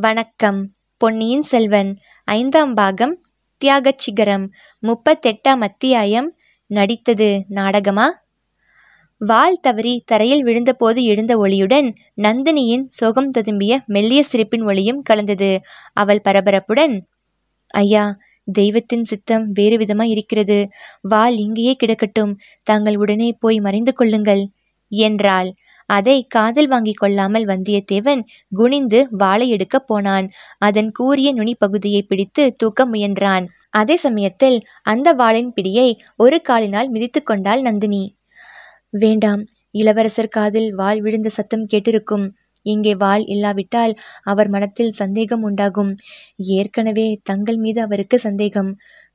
வணக்கம். பொன்னியின் செல்வன் ஐந்தாம் பாகம் தியாகச் சிகரம் முப்பத்தெட்டாம் அத்தியாயம் நடித்தது நாடகமா? வால் தவறி தரையில் விழுந்தபோது எழுந்த ஒளியுடன் நந்தினியின் சோகம் ததும்பிய மெல்லிய சிரிப்பின் ஒளியும் கலந்தது. அவள் பரபரப்புடன் ஐயா தெய்வத்தின் சித்தம் வேறு விதமாய் இருக்கிறது. வாள் இங்கேயே கிடக்கட்டும். தாங்கள் உடனே போய் மறைந்து கொள்ளுங்கள் என்றாள். அதை காதில் வாங்கிக் கொள்ளாமல் வந்தியத்தேவன் குனிந்து வாளை எடுக்கப் போனான். அதன் கூரிய நுனி பகுதியை பிடித்து தூக்க முயன்றான். அதே சமயத்தில் அந்த வாளின் பிடியை ஒரு காலினால் மிதித்து கொண்டாள் நந்தினி. வேண்டாம் இளவரசர் காதில் வாள் விழுந்த சத்தம் கேட்டிருக்கும். இங்கே வாள் இல்லாவிட்டால் அவர் மனத்தில் சந்தேகம் உண்டாகும். ஏற்கனவே தங்கள் மீது அவருக்கு சந்தேகம்.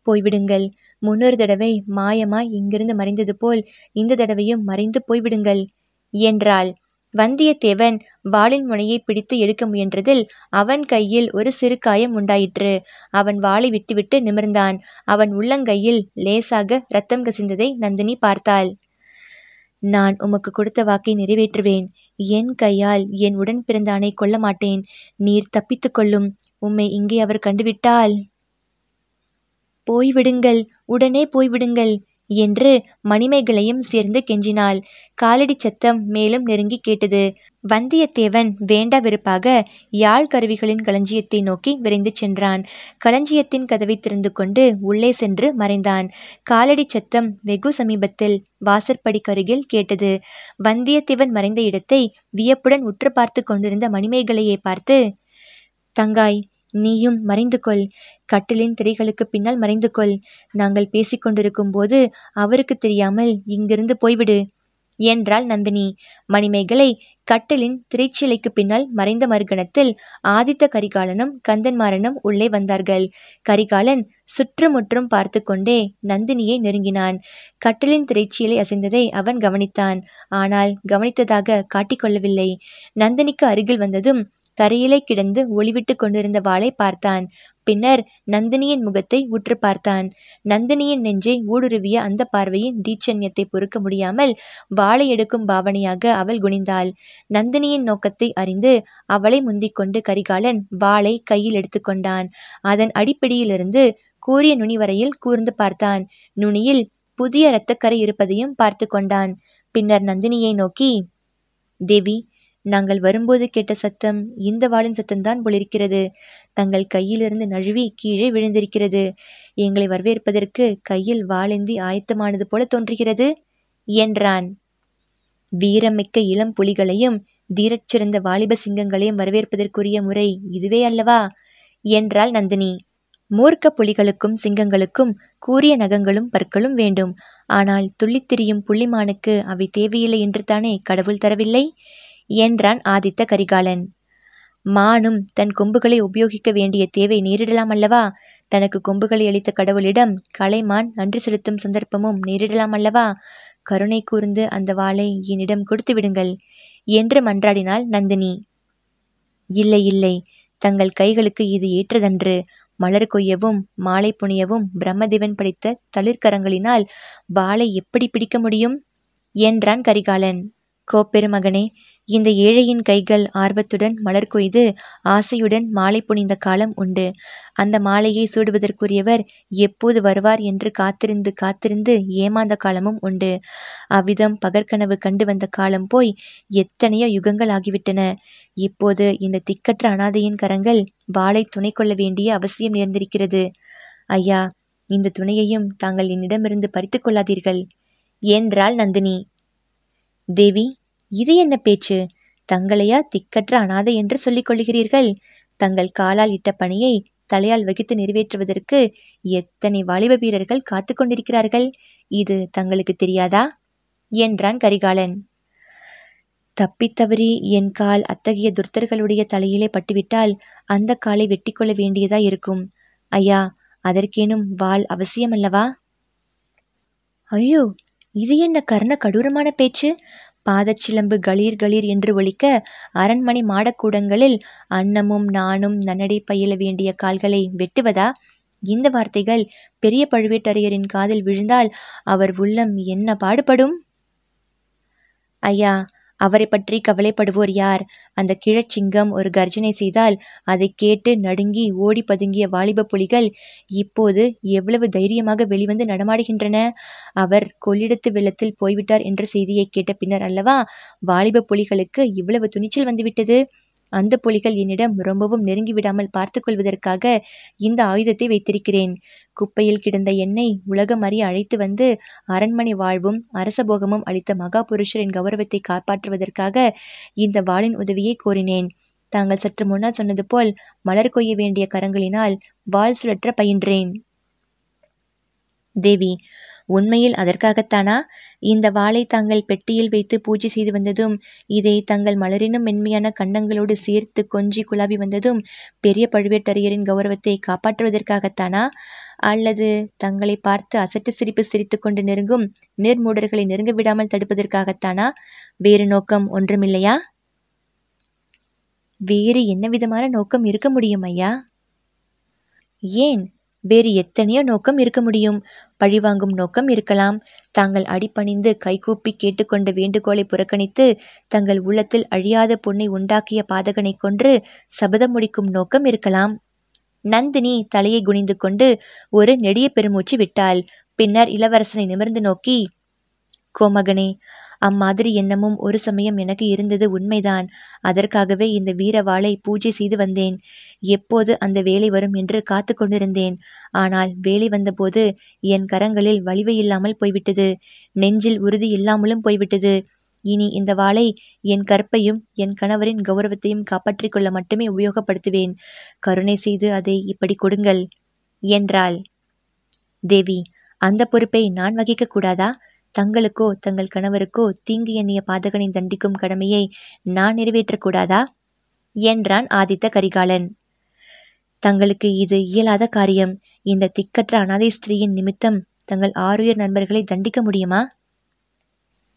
போய்விடுங்கள். முன்னொரு தடவை மாயமாய் இங்கிருந்து மறைந்தது போல் இந்த தடவையும் மறைந்து போய்விடுங்கள். என்றாள். வந்தியத்தேவன் வாளின் முனையை பிடித்து எடுக்க முயன்றதில் அவன் கையில் ஒரு சிறு காயம் உண்டாயிற்று. அவன் வாளை விட்டுவிட்டு நிமிர்ந்தான். அவன் உள்ளங்கையில் லேசாக ரத்தம் கசிந்ததை நந்தினி பார்த்தாள். நான் உமக்கு கொடுத்த வாக்கை நிறைவேற்றுவேன். என் கையால் என் உடன் பிறந்தானை கொல்ல மாட்டேன். நீர் தப்பித்து கொள்ளும். உம்மை இங்கே அவர் கண்டுவிட்டால். போய்விடுங்கள். உடனே போய்விடுங்கள். என்று மணிமேகலையும் சேர்ந்து கெஞ்சினாள். காலடி சத்தம் மேலும் நெருங்கி கேட்டது. வந்தியத்தேவன் வேண்டா வெறுப்பாக யாழ் கருவிகளின் களஞ்சியத்தை நோக்கி விரைந்து சென்றான். களஞ்சியத்தின் கதவை திறந்து கொண்டு உள்ளே சென்று மறைந்தான். காலடி சத்தம் வெகு சமீபத்தில் வாசற்படிக்கருகில் கேட்டது. வந்தியத்தேவன் மறைந்த இடத்தை வியப்புடன் உற்று பார்த்து கொண்டிருந்த மணிமேகலையை பார்த்து தங்காய் நீயும் மறைந்து கொள் கட்டிலின் திரைகளுக்கு பின்னால் மறைந்து கொள் நாங்கள் பேசிக்கொண்டிருக்கும் போது அவருக்கு தெரியாமல் இங்கிருந்து போய்விடு. என்றாள் நந்தினி. மணிமேகலை கட்டிலின் திரைச்சிலைக்கு பின்னால் மறைந்த மறுகணத்தில் ஆதித்த கரிகாலனும் கந்தன்மாறனும் உள்ளே வந்தார்கள். கரிகாலன் சுற்றுமுற்றும் பார்த்து கொண்டே நந்தினியை நெருங்கினான். கட்டிலின் திரைச்சீலை அசைந்ததை அவன் கவனித்தான். ஆனால் கவனித்ததாக காட்டிக்கொள்ளவில்லை. நந்தினிக்கு அருகில் வந்ததும் தரையிலே கிடந்து ஒளிவிட்டு கொண்டிருந்த வாளை பார்த்தான். பின்னர் நந்தினியின் முகத்தை உற்று பார்த்தான். நந்தினியின் நெஞ்சை ஊடுருவிய அந்த பார்வையின் தீட்சண்யத்தை பொறுக்க முடியாமல் வாளை எடுக்கும் பாவனையாக அவள் குனிந்தாள். நந்தினியின் நோக்கத்தை அறிந்து அவளை முந்திக்கொண்டு கரிகாலன் வாளை கையில் எடுத்துக்கொண்டான் அதன் அடிப்பிடியிலிருந்து கூரிய நுனி வரையில் கூர்ந்து பார்த்தான். நுனியில் புதிய இரத்தக்கரை இருப்பதையும் பார்த்து கொண்டான். பின்னர் நந்தினியை நோக்கி தேவி நாங்கள் வரும்போது கேட்ட சத்தம் இந்த வாளின் சத்தம்தான் போலிருக்கிறது. தங்கள் கையிலிருந்து நழுவி கீழே விழுந்திருக்கிறது. எங்களை வரவேற்பதற்கு கையில் வாளேந்தி ஆயத்தமானது போல தோன்றுகிறது என்றான். வீரமிக்க இளம் புலிகளையும் தீரச் சிறந்த வாலிப சிங்கங்களையும் வரவேற்பதற்குரிய முறை இதுவே அல்லவா என்றாள் நந்தினி. மூர்க்க புலிகளுக்கும் சிங்கங்களுக்கும் கூரிய நகங்களும் பற்களும் வேண்டும். ஆனால் துள்ளித் திரியும் புள்ளிமானுக்கு அவை தேவையில்லை என்று தானே கடவுள் தரவில்லை? என்றான் ஆதித்த கரிகாலன். மானும் தன் கொம்புகளை உபயோகிக்க வேண்டிய தேவை நேரிடலாம் அல்லவா? தனக்கு கொம்புகளை அளித்த கடவுளிடம் கலைமான் நன்றி செலுத்தும் சந்தர்ப்பமும் நேரிடலாம் அல்லவா? கருணை கூர்ந்து அந்த வாளை என்னிடம் கொடுத்து விடுங்கள் என்று மன்றாடினாள் நந்தினி. இல்லை இல்லை. தங்கள் கைகளுக்கு இது ஏற்றதன்று. மலர் கொய்யவும் மாலை புனியவும் பிரம்மதேவன் படைத்த தளிர்கரங்களினால் வாளை எப்படி பிடிக்க முடியும்? என்றான் கரிகாலன். கோப்பெருமகனே இந்த ஏழையின் கைகள் ஆர்வத்துடன் மலர் கொய்து ஆசையுடன் மாலை புனிந்த காலம் உண்டு. அந்த மாலையை சூடுவதற்குரியவர் எப்போது வருவார் என்று காத்திருந்து காத்திருந்து ஏமாந்த காலமும் உண்டு. அவ்விதம் பகற்கனவு கண்டு வந்த காலம் போய் எத்தனையோ யுகங்கள் ஆகிவிட்டன. இப்போது இந்த திக்கற்ற அனாதையின் கரங்கள் வாளை துணை கொள்ள வேண்டிய அவசியம் நேர்ந்திருக்கிறது. ஐயா இந்த துணையையும் தாங்கள் என்னிடமிருந்து பறித்து கொள்ளாதீர்கள். என்றாள் நந்தினி. தேவி இது என்ன பேச்சு? தங்களையா திக்கற்ற அனாதை என்று சொல்லிக் கொள்கிறீர்கள் தங்கள் காலால் இட்ட பணியை தலையால் வகித்து நிறைவேற்றுவதற்கு எத்தனை வாலிப வீரர்கள் காத்து கொண்டிருக்கிறார்கள்? இது தங்களுக்கு தெரியாதா? என்றான் கரிகாலன். தப்பித்தவறி என் கால் அத்தகைய துர்த்தர்களுடைய தலையிலே பட்டுவிட்டால் அந்த காலை வெட்டிக்கொள்ள வேண்டியதா இருக்கும்? ஐயா அதற்கேனும் வாள் அவசியமல்லவா? ஐயோ இது என்ன கர்ண கடூரமான பேச்சு? பாதச்சிலம்பு களீர் களீர் என்று ஒலிக்க அரண்மனை மாடக்கூடங்களில் அன்னமும் நானும் நன்னடை பயில வேண்டிய கால்களை வெட்டுவதா? இந்த வார்த்தைகள் பெரிய பழுவேட்டரையரின் காதில் விழுந்தால் அவர் உள்ளம் என்ன பாடுபடும்? ஐயா அவரை பற்றி கவலைப்படுவோர் யார்? அந்த கிழச்சிங்கம் ஒரு கர்ஜனை செய்தால் அதை கேட்டு நடுங்கி ஓடி பதுங்கிய வாலிப புலிகள் இப்போது எவ்வளவு தைரியமாக வெளிவந்து நடமாடுகின்றன? அவர் கொள்ளிடத்து வெள்ளத்தில் போய்விட்டார் என்ற செய்தியை கேட்ட பின்னர் அல்லவா? வாலிப புலிகளுக்கு இவ்வளவு துணிச்சல் வந்துவிட்டது. அந்த புலிகள் என்னிடம் ரொம்பவும் நெருங்கிவிடாமல் பார்த்து கொள்வதற்காக இந்த ஆயுதத்தை வைத்திருக்கிறேன். குப்பையில் கிடந்த என்னை உலகம் அறிய அழைத்து வந்து அரண்மனை வாழ்வும் அரசபோகமும் அளித்த மகாபுருஷரின் கௌரவத்தை காப்பாற்றுவதற்காக இந்த வாளின் உதவியை கோரினேன். தாங்கள் சற்று முன்னால் சொன்னது போல் மலர் கொய்ய வேண்டிய கரங்களினால் வாள் சுழற்ற பயின்றேன். தேவி உண்மையில் அதற்காகத்தானா? இந்த வாளை தாங்கள் பெட்டியில் வைத்து பூஜை செய்து வந்ததும் இதை தங்கள் மலரினும் மென்மையான கன்னங்களோடு சேர்த்து கொஞ்சி குழாவி வந்ததும் பெரிய பழுவேட்டரையரின் கௌரவத்தை காப்பாற்றுவதற்காகத்தானா? அல்லது தங்களை பார்த்து அசட்டு சிரிப்பு சிரித்துக்கொண்டு நெருங்கும் நேர்மூடர்களை நெருங்க விடாமல் தடுப்பதற்காகத்தானா? வேறு நோக்கம் ஒன்றுமில்லையா? வேறு என்ன விதமான நோக்கம் இருக்க முடியும் ஐயா? ஏன்? வேறு எத்தனையோ நோக்கம் இருக்க முடியும். பழிவாங்கும் நோக்கம் இருக்கலாம். தாங்கள் அடிபணிந்து கைகூப்பி கேட்டுக்கொண்ட வேண்டுகோளை புறக்கணித்து தங்கள் உள்ளத்தில் அழியாத பொண்ணை உண்டாக்கிய பாதகனை கொன்று சபதம் முடிக்கும் நோக்கம் இருக்கலாம். நந்தினி தலையை குனிந்து கொண்டு ஒரு நெடிய பெருமூச்சு விட்டாள். பின்னர் இளவரசனை நிமிர்ந்து நோக்கி கோமகனே அம்மாதிரி எண்ணமும் ஒரு சமயம் எனக்கு இருந்தது உண்மைதான். அதற்காகவே இந்த வீரவாளை பூஜை செய்து வந்தேன். எப்போது அந்த வேலை வரும் என்று காத்து கொண்டிருந்தேன். ஆனால் வேலை வந்தபோது என் கரங்களில் வலிவை இல்லாமல் போய்விட்டது. நெஞ்சில் உறுதி இல்லாமலும் போய்விட்டது. இனி இந்த வாளை என் கற்பையும் என் கணவரின் கௌரவத்தையும் காப்பாற்றிக் கொள்ள மட்டுமே உபயோகப்படுத்துவேன். கருணை செய்து அதை இப்படி கொடுங்கள் என்றாள். தேவி அந்த பொறுப்பை நான் வகிக்க கூடாதா? தங்களுக்கோ தங்கள் கணவருக்கோ தீங்கு எண்ணிய பாதகனை தண்டிக்கும் கடமையை நான் நிறைவேற்றக்கூடாதா? என்றான் ஆதித்த கரிகாலன். தங்களுக்கு இது இயலாத காரியம். இந்த திக்கற்ற அனாதை ஸ்திரீயின் நிமித்தம் தங்கள் ஆறுயர் நண்பர்களை தண்டிக்க முடியுமா?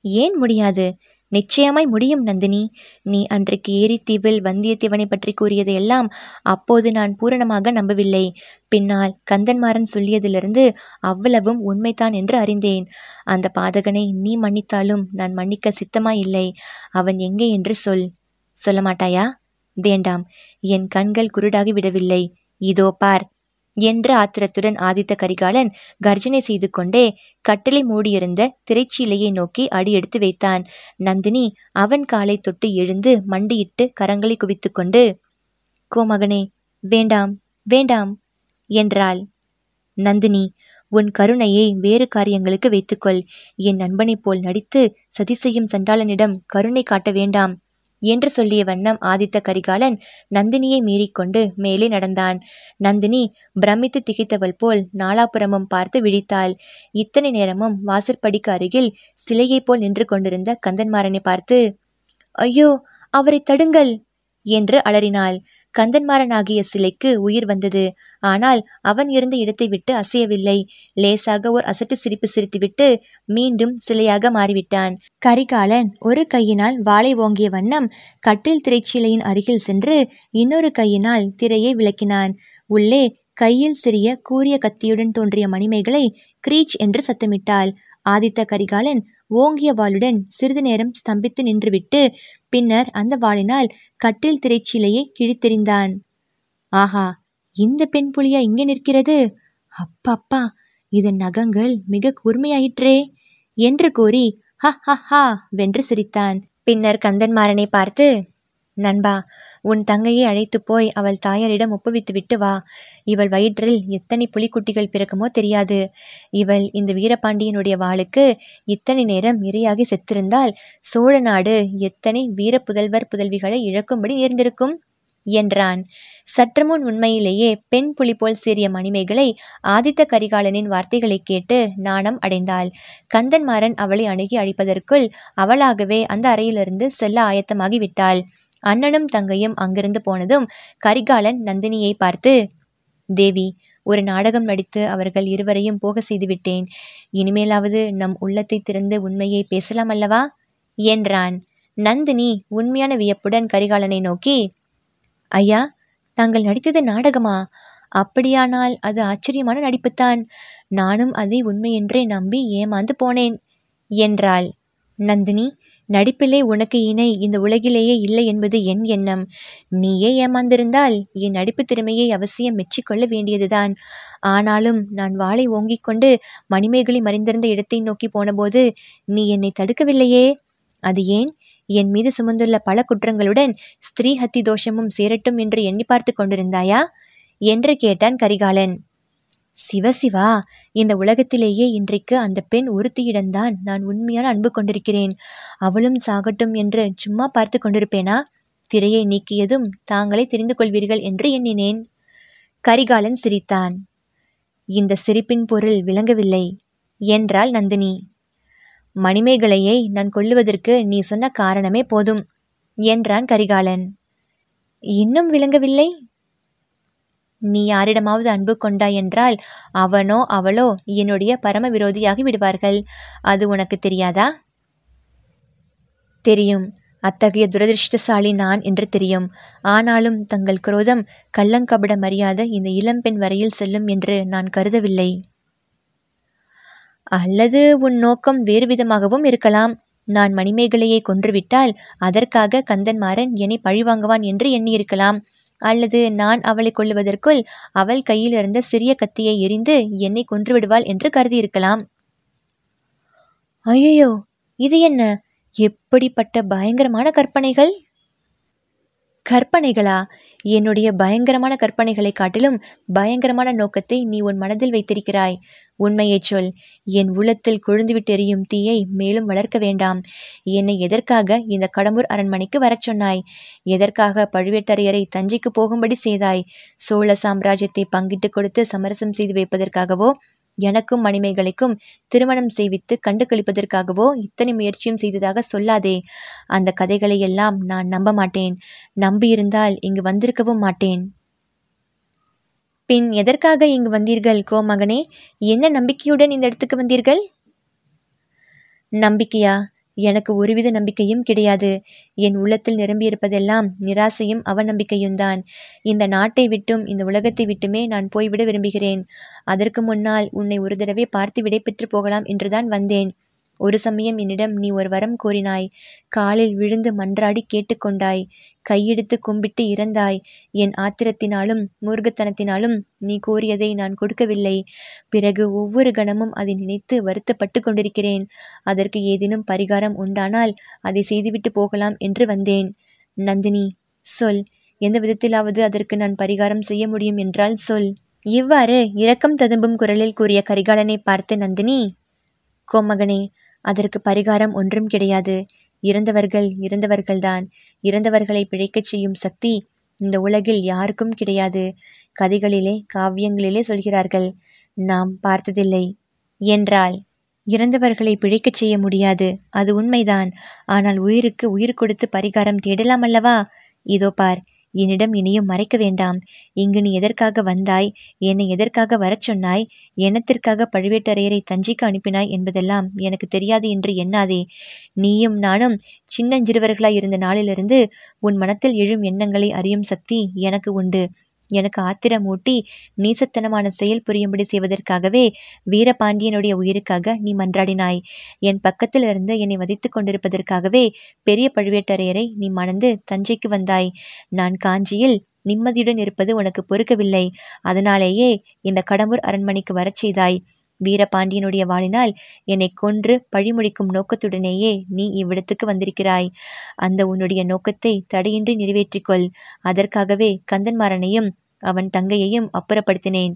ஏன் முடியாது? நிச்சயமாய் முடியும் நந்தினி. நீ அன்றைக்கு ஏரித்தீவில் வந்தியத்தேவனை பற்றி கூறியதையெல்லாம் அப்போது நான் பூரணமாக நம்பவில்லை. பின்னால் கந்தன்மாறன் சொல்லியதிலிருந்து அவ்வளவும் உண்மைதான் என்று அறிந்தேன். அந்த பாதகனை நீ மன்னித்தாலும் நான் மன்னிக்க சித்தமாயில்லை. அவன் எங்கே என்று சொல். சொல்ல மாட்டாயா வேண்டாம். என் கண்கள் குருடாகி விடவில்லை. இதோ பார். என்ற ஆத்திரத்துடன் ஆதித்த கரிகாலன் கர்ஜனை செய்து கொண்டே கட்டளை மூடியிருந்த திரைச்சீலையை நோக்கி அடி எடுத்து வைத்தான். நந்தினி அவன் காலை தொட்டு எழுந்து மண்டியிட்டு கரங்களை குவித்துக்கொண்டு கோமகனே வேண்டாம் வேண்டாம் என்றாள். நந்தினி உன் கருணையை வேறு காரியங்களுக்கு வைத்துக்கொள். என் நண்பனைப் போல் நடித்து சதி செய்யும் சண்டாளனிடம் கருணை காட்ட வேண்டாம். என்று சொல்லிய வண்ணம் ஆதித்த கரிகாலன் நந்தினியை மீறிக்கொண்டு மேலே நடந்தான். நந்தினி பிரமித்து திகைத்தவள் போல் நாலாபுரமும் பார்த்து விழித்தாள். இத்தனை நேரமும் வாசற்படிக்கு அருகில் சிலையைப் போல் நின்று கொண்டிருந்த கந்தன்மாறனை பார்த்து ஐயோ அவரை தடுங்கள் என்று அலறினாள். கந்தன்மாறனாகிய சிலைக்கு உயிர் வந்தது. ஆனால் அவன் இருந்த இடத்தை விட்டு அசையவில்லை. லேசாக ஓர் அசட்டு சிரிப்பு சிரித்துவிட்டு மீண்டும் சிலையாக மாறிவிட்டான். கரிகாலன் ஒரு கையினால் வாளை ஓங்கிய வண்ணம் கட்டில் திரைச்சீலையின் அருகில் சென்று இன்னொரு கையினால் திரையை விளக்கினான். உள்ளே கையில் சிறிய கூரிய கத்தியுடன் தோன்றிய மணிமேகலை கிரீச் என்று சத்தமிட்டாள். ஆதித்த கரிகாலன் ஓங்கிய வாளுடன் சிறிது நேரம் ஸ்தம்பித்து நின்றுவிட்டு பின்னர் அந்த வாளினால் கட்டில் திரைச்சீலையை கிழித்தெறிந்தான். ஆஹா இந்த பெண் புலியா இங்கே நிற்கிறது? அப்பப்பா இதன் நகங்கள் மிக கூர்மையாயிற்றே என்று கூறி ஹ ஹ ஹா வென்று சிரித்தான். பின்னர் கந்தன்மாறனை பார்த்து நண்பா உன் தங்கையை அழைத்து போய் அவள் தாயாரிடம் ஒப்புவித்துவிட்டு வா. இவள் வயிற்றில் எத்தனை புலிக்குட்டிகள் பிறக்குமோ தெரியாது. இவள் இந்த வீரபாண்டியனுடைய வாளுக்கு இத்தனை நேரம் இரையாகி செத்திருந்தால் சோழ நாடு எத்தனை வீர புதல்வர் புதல்விகளை இழக்கும்படி நேர்ந்திருக்கும்? என்றான். சற்றுமுன் உண்மையிலேயே பெண் புலி போல் சீறிய மணிமேகலை ஆதித்த கரிகாலனின் வார்த்தைகளை கேட்டு நாணம் அடைந்தாள். கந்தன்மாறன் அவளை அணுகி அழிப்பதற்குள் அவளாகவே அந்த அறையிலிருந்து செல்ல ஆயத்தமாகி விட்டாள் அண்ணனும் தங்கையும் அங்கிருந்து போனதும் கரிகாலன் நந்தினியை பார்த்து தேவி ஒரு நாடகம் நடித்து அவர்கள் இருவரையும் போக செய்துவிட்டேன் இனிமேலாவது நம் உள்ளத்தை திறந்து உண்மையை பேசலாம் அல்லவா? என்றான். நந்தினி உண்மையான வியப்புடன் கரிகாலனை நோக்கி ஐயா தாங்கள் நடித்தது நாடகமா? அப்படியானால் அது ஆச்சரியமான நடிப்புத்தான். நானும் அதை உண்மையென்றே நம்பி ஏமாந்து போனேன் என்றாள். நந்தினி நடிப்பிலே உனக்கு இணை இந்த உலகிலேயே இல்லை என்பது என் எண்ணம். நீயே ஏமாந்திருந்தால் என் நடிப்பு திறமையை அவசியம் மெச்சிக்கொள்ள வேண்டியதுதான். ஆனாலும் நான் வாளை ஓங்கிக் கொண்டு மணிமேகலை மறைந்திருந்த இடத்தை நோக்கி போனபோது நீ என்னை தடுக்கவில்லையே? அது ஏன்? என் மீது சுமந்துள்ள பல குற்றங்களுடன் ஸ்திரீ ஹத்தி தோஷமும் சேரட்டும் என்று எண்ணி பார்த்து கொண்டிருந்தாயா? என்று கேட்டான் கரிகாலன். சிவசிவா இந்த உலகத்திலேயே இன்றைக்கு அந்த பெண் ஒருத்தியிடம்தான் நான் உண்மையான அன்பு கொண்டிருக்கிறேன். அவளும் சாகட்டும் என்று சும்மா பார்த்து கொண்டிருப்பேனா? திரையை நீக்கியதும் தாங்களே தெரிந்து கொள்வீர்கள் என்று எண்ணினேன். கரிகாலன் சிரித்தான். இந்த சிரிப்பின் பொருள் விளங்கவில்லை. என்றாள் நந்தினி. மணிமேகலையை நான் கொல்லுவதற்கு நீ சொன்ன காரணமே போதும் என்றான் கரிகாலன். இன்னும் விளங்கவில்லை? நீ யாரிடமாவது அன்பு கொண்டாய் என்றால் அவனோ அவளோ என்னுடைய பரம விரோதியாகி விடுவார்கள். அது உனக்கு தெரியாதா? தெரியும். அத்தகைய துரதிருஷ்டசாலி நான் என்று தெரியும். ஆனாலும் தங்கள் குரோதம் கள்ளங்கபட மரியாத இந்த இளம்பெண் வரையில் செல்லும் என்று நான் கருதவில்லை. அல்லது உன் நோக்கம் வேறு விதமாகவும் இருக்கலாம். நான் மணிமேகலையை கொன்றுவிட்டால் அதற்காக கந்தன்மாறன் என்னை பழிவாங்குவான் என்று எண்ணியிருக்கலாம். அல்லது நான் அவளை கொல்லுவதற்குள் அவள் கையில் இருந்த சிறிய கத்தியை எரிந்து என்னை கொன்றுவிடுவாள் என்று கருதியிருக்கலாம். ஐயோ இது என்ன? எப்படிப்பட்ட பயங்கரமான கற்பனைகள்? கற்பனைகளா? என்னுடைய பயங்கரமான கற்பனைகளை காட்டிலும் பயங்கரமான நோக்கத்தை நீ உன் மனதில் வைத்திருக்கிறாய். உண்மையைச் சொல். என் உள்ளத்தில் கொழுந்துவிட்டு எரியும் தீயை மேலும் வளர்க்க வேண்டாம். என்னை எதற்காக இந்த கடம்பூர் அரண்மனைக்கு வரச் சொன்னாய்? எதற்காக பழுவேட்டரையரை தஞ்சைக்கு போகும்படி செய்தாய்? சோழ சாம்ராஜ்யத்தை பங்கிட்டு கொடுத்து சமரசம் செய்து வைப்பதற்காகவோ? எனக்கும் மணிமேகலைக்கும் திருமணம் செய்வித்து கண்டு கழிப்பதற்காகவோ இத்தனை முயற்சியும் செய்ததாக சொல்லாதே. அந்த கதைகளை எல்லாம் நான் நம்ப மாட்டேன். நம்பியிருந்தால் இங்கு வந்திருக்கவும் மாட்டேன். பின் எதற்காக இங்கு வந்தீர்கள் கோமகனே? என்ன நம்பிக்கையுடன் இந்த இடத்துக்கு வந்தீர்கள்? நம்பிக்கையா? எனக்கு ஒருவித நம்பிக்கையும் கிடையாது. என் உள்ளத்தில் நிரம்பியிருப்பதெல்லாம் நிராசையும் அவநம்பிக்கையும் தான் இந்த நாட்டை விட்டும் இந்த உலகத்தை விட்டுமே நான் போய்விட விரும்புகிறேன். அதற்கு முன்னால் உன்னை ஒரு தடவை பார்த்து விடை பெற்று போகலாம் என்றுதான் வந்தேன். ஒரு சமயம் என்னிடம் நீ ஒரு வரம் கோரினாய் காலில் விழுந்து மன்றாடி கேட்டுக்கொண்டாய். கையெடுத்து கும்பிட்டு இறந்தாய். என் ஆத்திரத்தினாலும் மூர்க்கத்தனத்தினாலும் நீ கோரியதை நான் கொடுக்கவில்லை. பிறகு ஒவ்வொரு கணமும் அதை நினைத்து வருத்தப்பட்டு கொண்டிருக்கிறேன். அதற்கு ஏதேனும் பரிகாரம் உண்டானால் அதை செய்துவிட்டு போகலாம் என்று வந்தேன். நந்தினி சொல். எந்த விதத்திலாவது அதற்கு நான் பரிகாரம் செய்ய முடியும் என்றால் சொல். இவ்வாறு இரக்கம் ததும்பும் குரலில் கூறிய கரிகாலனை பார்த்து நந்தினி கோமகனே அதற்கு பரிகாரம் ஒன்றும் கிடையாது. இறந்தவர்கள் இறந்தவர்கள்தான். இறந்தவர்களை பிழைக்கச் செய்யும் சக்தி இந்த உலகில் யாருக்கும் கிடையாது. கதைகளிலே காவியங்களிலே சொல்கிறார்கள் நாம் பார்த்ததில்லை. என்றாள். இறந்தவர்களை பிழைக்கச் செய்ய முடியாது. அது உண்மைதான். ஆனால் உயிருக்கு உயிர் கொடுத்து பரிகாரம் தேடலாம் அல்லவா? இதோ பார் என்னிடம் இனியும் மறைக்க வேண்டாம். இங்கு நீ எதற்காக வந்தாய்? என்னை எதற்காக வரச் சொன்னாய்? என்னத்திற்காக பழுவேட்டரையரை தஞ்சைக்கு அனுப்பினாய் என்பதெல்லாம் எனக்கு தெரியாது என்று எண்ணாதே. நீயும் நானும் சின்னஞ்சிறுவர்களாய் இருந்த நாளிலிருந்து உன் மனத்தில் எழும் எண்ணங்களை அறியும் சக்தி எனக்கு உண்டு. எனக்கு ஆத்திரமூட்டி நீசத்தனமான செயல் புரியும்படி செய்வதற்காகவே வீரபாண்டியனுடைய உயிருக்காக நீ மன்றாடினாய். என் பக்கத்தில் இருந்து என்னை வதைத்து கொண்டிருப்பதற்காகவே பெரிய பழுவேட்டரையரை நீ மணந்து தஞ்சைக்கு வந்தாய். நான் காஞ்சியில் நிம்மதியுடன் இருப்பது உனக்கு பொறுக்கவில்லை. அதனாலேயே இந்த கடம்பூர் அரண்மனைக்கு வரச் செய்தாய். வீரபாண்டியனுடைய வாளினால் என்னை கொன்று பழிமுடிக்கும் நோக்கத்துடனேயே நீ இவ்விடத்துக்கு வந்திருக்கிறாய். அந்த உன்னுடைய நோக்கத்தை தடையின்றி நிறைவேற்றிக்கொள். அதற்காகவே கந்தன்மாறனையும் அவன் தங்கையையும் அப்புறப்படுத்தினேன்.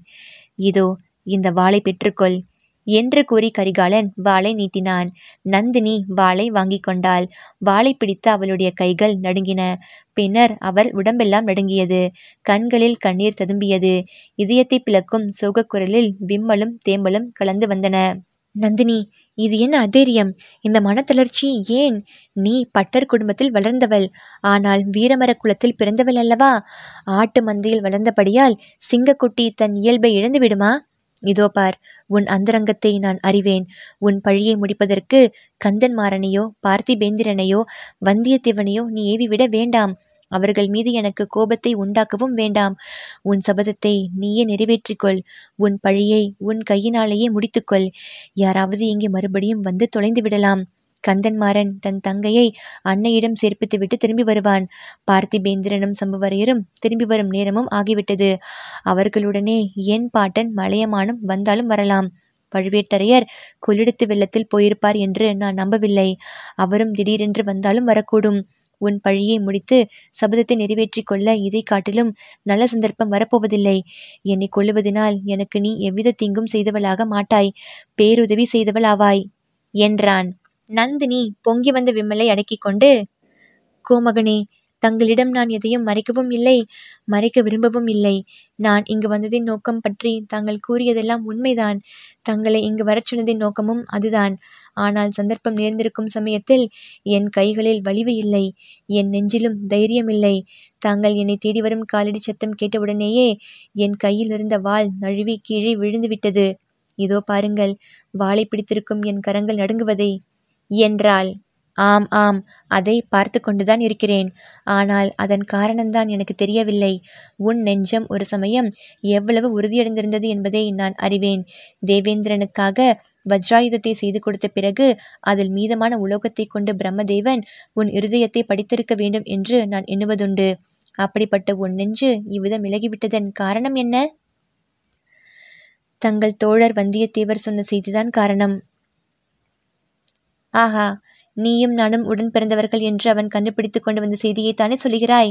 இதோ இந்த வாளை பெற்றுக்கொள். என்று கூறி கரிகாலன் வாளை நீட்டினான். நந்தினி வாளை வாங்கிக் கொண்டாள். வாளை பிடித்த அவளுடைய கைகள் நடுங்கின. பின்னர் அவள் உடம்பெல்லாம் நடுங்கியது. கண்களில் கண்ணீர் ததும்பியது. இதயத்தை பிளக்கும் சோகக்குரலில் விம்மலும் தேம்பலும் கலந்து வந்தன. நந்தினி இது என்ன அதைரியம்? இந்த மனத்தளர்ச்சி ஏன்? நீ பட்டர் குடும்பத்தில் வளர்ந்தவள். ஆனால் வீரமர குலத்தில் பிறந்தவள் அல்லவா? ஆட்டு மந்தையில் வளர்ந்தபடியால் சிங்கக்குட்டி தன் இயல்பை இழந்து விடுமா இதோ பார் உன் அந்தரங்கத்தை நான் அறிவேன். உன் பழியை முடிப்பதற்கு கந்தன்மாறனையோ பார்த்திபேந்திரனையோ வந்தியத்தேவனையோ நீ ஏவிவிட வேண்டாம். அவர்கள் மீது எனக்கு கோபத்தை உண்டாக்கவும் வேண்டாம். உன் சபதத்தை நீயே நிறைவேற்றிக்கொள். உன் பழியை உன் கையினாலேயே முடித்துக்கொள். யாராவது இங்கே மறுபடியும் வந்து தொலைந்து விடலாம். கந்தன்மாறன் தன் தங்கையை அன்னையிடம் சேர்ப்பித்துவிட்டு திரும்பி வருவான். பார்த்திபேந்திரனும் சம்புவரையரும் திரும்பி வரும் நேரமும் ஆகிவிட்டது. அவர்களுடனே என் பாட்டன் மலையமானும் வந்தாலும் வரலாம். பழுவேட்டரையர் கொள்ளிடத்து வெள்ளத்தில் போயிருப்பார் என்று நான் நம்பவில்லை. அவரும் திடீரென்று வந்தாலும் வரக்கூடும். உன் பழியை முடித்து சபதத்தை நிறைவேற்றிக் கொள்ள இதை காட்டிலும் நல்ல சந்தர்ப்பம் வரப்போவதில்லை. என்னை கொள்ளுவதனால் எனக்கு நீ எவ்வித தீங்கும் செய்தவளாக மாட்டாய். பேருதவி செய்தவள் ஆவாய் என்றான். நந்தினி பொங்கி வந்த விம்மலை அடக்கிக் கொண்டு கோமகனே தங்களிடம் நான் எதையும் மறைக்கவும் இல்லை மறைக்க விரும்பவும் இல்லை. நான் இங்கு வந்ததின் நோக்கம் பற்றி தாங்கள் கூறியதெல்லாம் உண்மைதான். தங்களை இங்கு வரச் சொன்னதின் நோக்கமும் அதுதான். ஆனால் சந்தர்ப்பம் நேர்ந்திருக்கும் சமயத்தில் என் கைகளில் வலிவு இல்லை என் நெஞ்சிலும் தைரியமில்லை தாங்கள் என்னை தேடி வரும் காலடி சத்தம் கேட்டவுடனேயே என் கையில் இருந்த வாள் நழுவி கீழே விழுந்துவிட்டது. இதோ பாருங்கள் வாளை பிடித்திருக்கும் என் கரங்கள் நடுங்குவதை. என்றாள். ஆம் ஆம் அதை பார்த்து கொண்டுதான் இருக்கிறேன். ஆனால் அதன் காரணம்தான் எனக்கு தெரியவில்லை. உன் நெஞ்சம் ஒரு சமயம் எவ்வளவு உறுதியடைந்திருந்தது என்பதை நான் அறிவேன். தேவேந்திரனுக்காக வஜ்ராயுதத்தை செய்து கொடுத்த பிறகு அதில் மீதமான உலோகத்தை கொண்டு பிரம்மதேவன் உன் இருதயத்தை படித்திருக்க வேண்டும் என்று நான் எண்ணுவதுண்டு. அப்படிப்பட்ட உன் நெஞ்சு இவ்விதம் விலகிவிட்டதன் காரணம் என்ன? தங்கள் தோழர் வந்தியத்தேவர் சொன்ன செய்திதான் காரணம். ஆஹா நீயும் நானும் உடன் பிறந்தவர்கள் என்று அவன் கண்டுபிடித்து கொண்டு வந்த செய்தியை தானே சொல்கிறாய்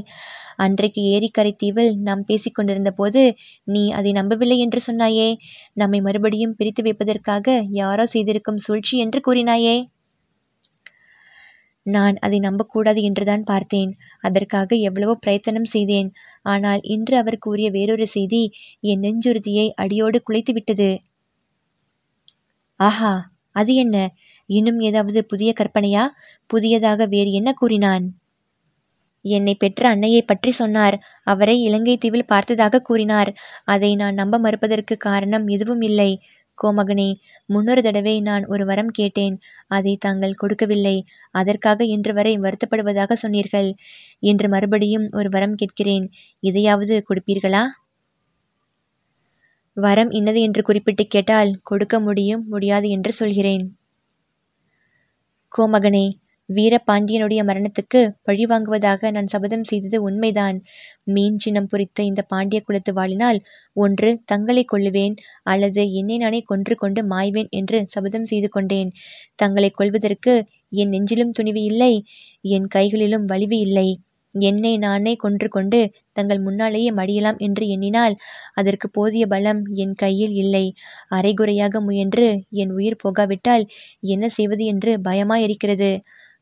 அன்றைக்கு ஏரிக்கரை தீவில் நாம் பேசிக் கொண்டிருந்த போது நீ அதை நம்பவில்லை என்று சொன்னாயே? நம்மை மறுபடியும் பிரித்து வைப்பதற்காக யாரோ செய்திருக்கும் சூழ்ச்சி என்று கூறினாயே? நான் அதை நம்பக்கூடாது என்றுதான் பார்த்தேன். அதற்காக எவ்வளவோ பிரயத்தனம் செய்தேன். ஆனால் இன்று அவர் கூறிய வேறொரு செய்தி என் நெஞ்சுறுதியை அடியோடு குலைத்து விட்டது ஆஹா அது என்ன? இன்னும் ஏதாவது புதிய கற்பனையா? புதியதாக வேறு என்ன கூறினான்? என்னை பெற்ற அன்னையை பற்றி சொன்னார். அவரை இலங்கை தீவில் பார்த்ததாக கூறினார். அதை நான் நம்ப மறுப்பதற்கு காரணம் எதுவும் இல்லை. கோமகனே முன்னொரு தடவை நான் ஒரு வரம் கேட்டேன். அதை தாங்கள் கொடுக்கவில்லை. அதற்காக இன்று வரை வருத்தப்படுவதாக சொன்னீர்கள். இன்று மறுபடியும் ஒரு வரம் கேட்கிறேன். இதையாவது கொடுப்பீர்களா? வரம் இன்னது என்று குறிப்பிட்டு கேட்டால் கொடுக்க முடியும் முடியாது என்று சொல்கிறேன். கோமகனே வீரபாண்டியனுடைய மரணத்துக்கு பழி வாங்குவதாக நான் சபதம் செய்தது உண்மைதான். மீன் சின்னம் பொறித்த இந்த பாண்டிய குலத்து வாழினால் ஒன்று தங்களை கொள்ளுவேன் அல்லது என்னை நானே கொன்று கொண்டு மாய்வேன் என்று சபதம் செய்து கொண்டேன். தங்களை கொள்வதற்கு என் நெஞ்சிலும் துணிவு இல்லை என் கைகளிலும் வலிவு இல்லை. என்னை நானே கொன்று கொண்டு தங்கள் முன்னாலேயே மடியலாம் என்று எண்ணினால் அதற்கு போதிய பலம் என் கையில் இல்லை. அரைகுறையாக முயன்று என் உயிர் போகாவிட்டால் என்ன செய்வது என்று பயமாயிருக்கிறது.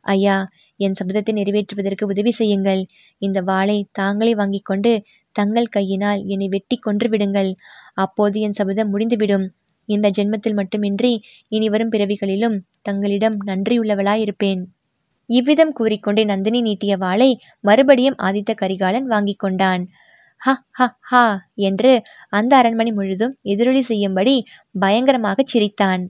ஐயா என் சபதத்தை நிறைவேற்றுவதற்கு உதவி செய்யுங்கள். இந்த வாளை தாங்களே வாங்கிக் கொண்டு தங்கள் கையினால் என்னை வெட்டி கொன்று விடுங்கள். அப்போது என் சபதம் முடிந்துவிடும். இந்த ஜென்மத்தில் மட்டுமின்றி இனி வரும் பிறவிகளிலும் தங்களிடம் நன்றியுள்ளவளாயிருப்பேன். இவ்விதம் கூறிக்கொண்டே நந்தினி நீட்டிய வாளை மறுபடியும் ஆதித்த கரிகாலன் வாங்கிக் கொண்டான். ஹ ஹ ஹா என்று அந்த அரண்மனை முழுதும் எதிரொலி செய்யும்படி பயங்கரமாகச் சிரித்தான்.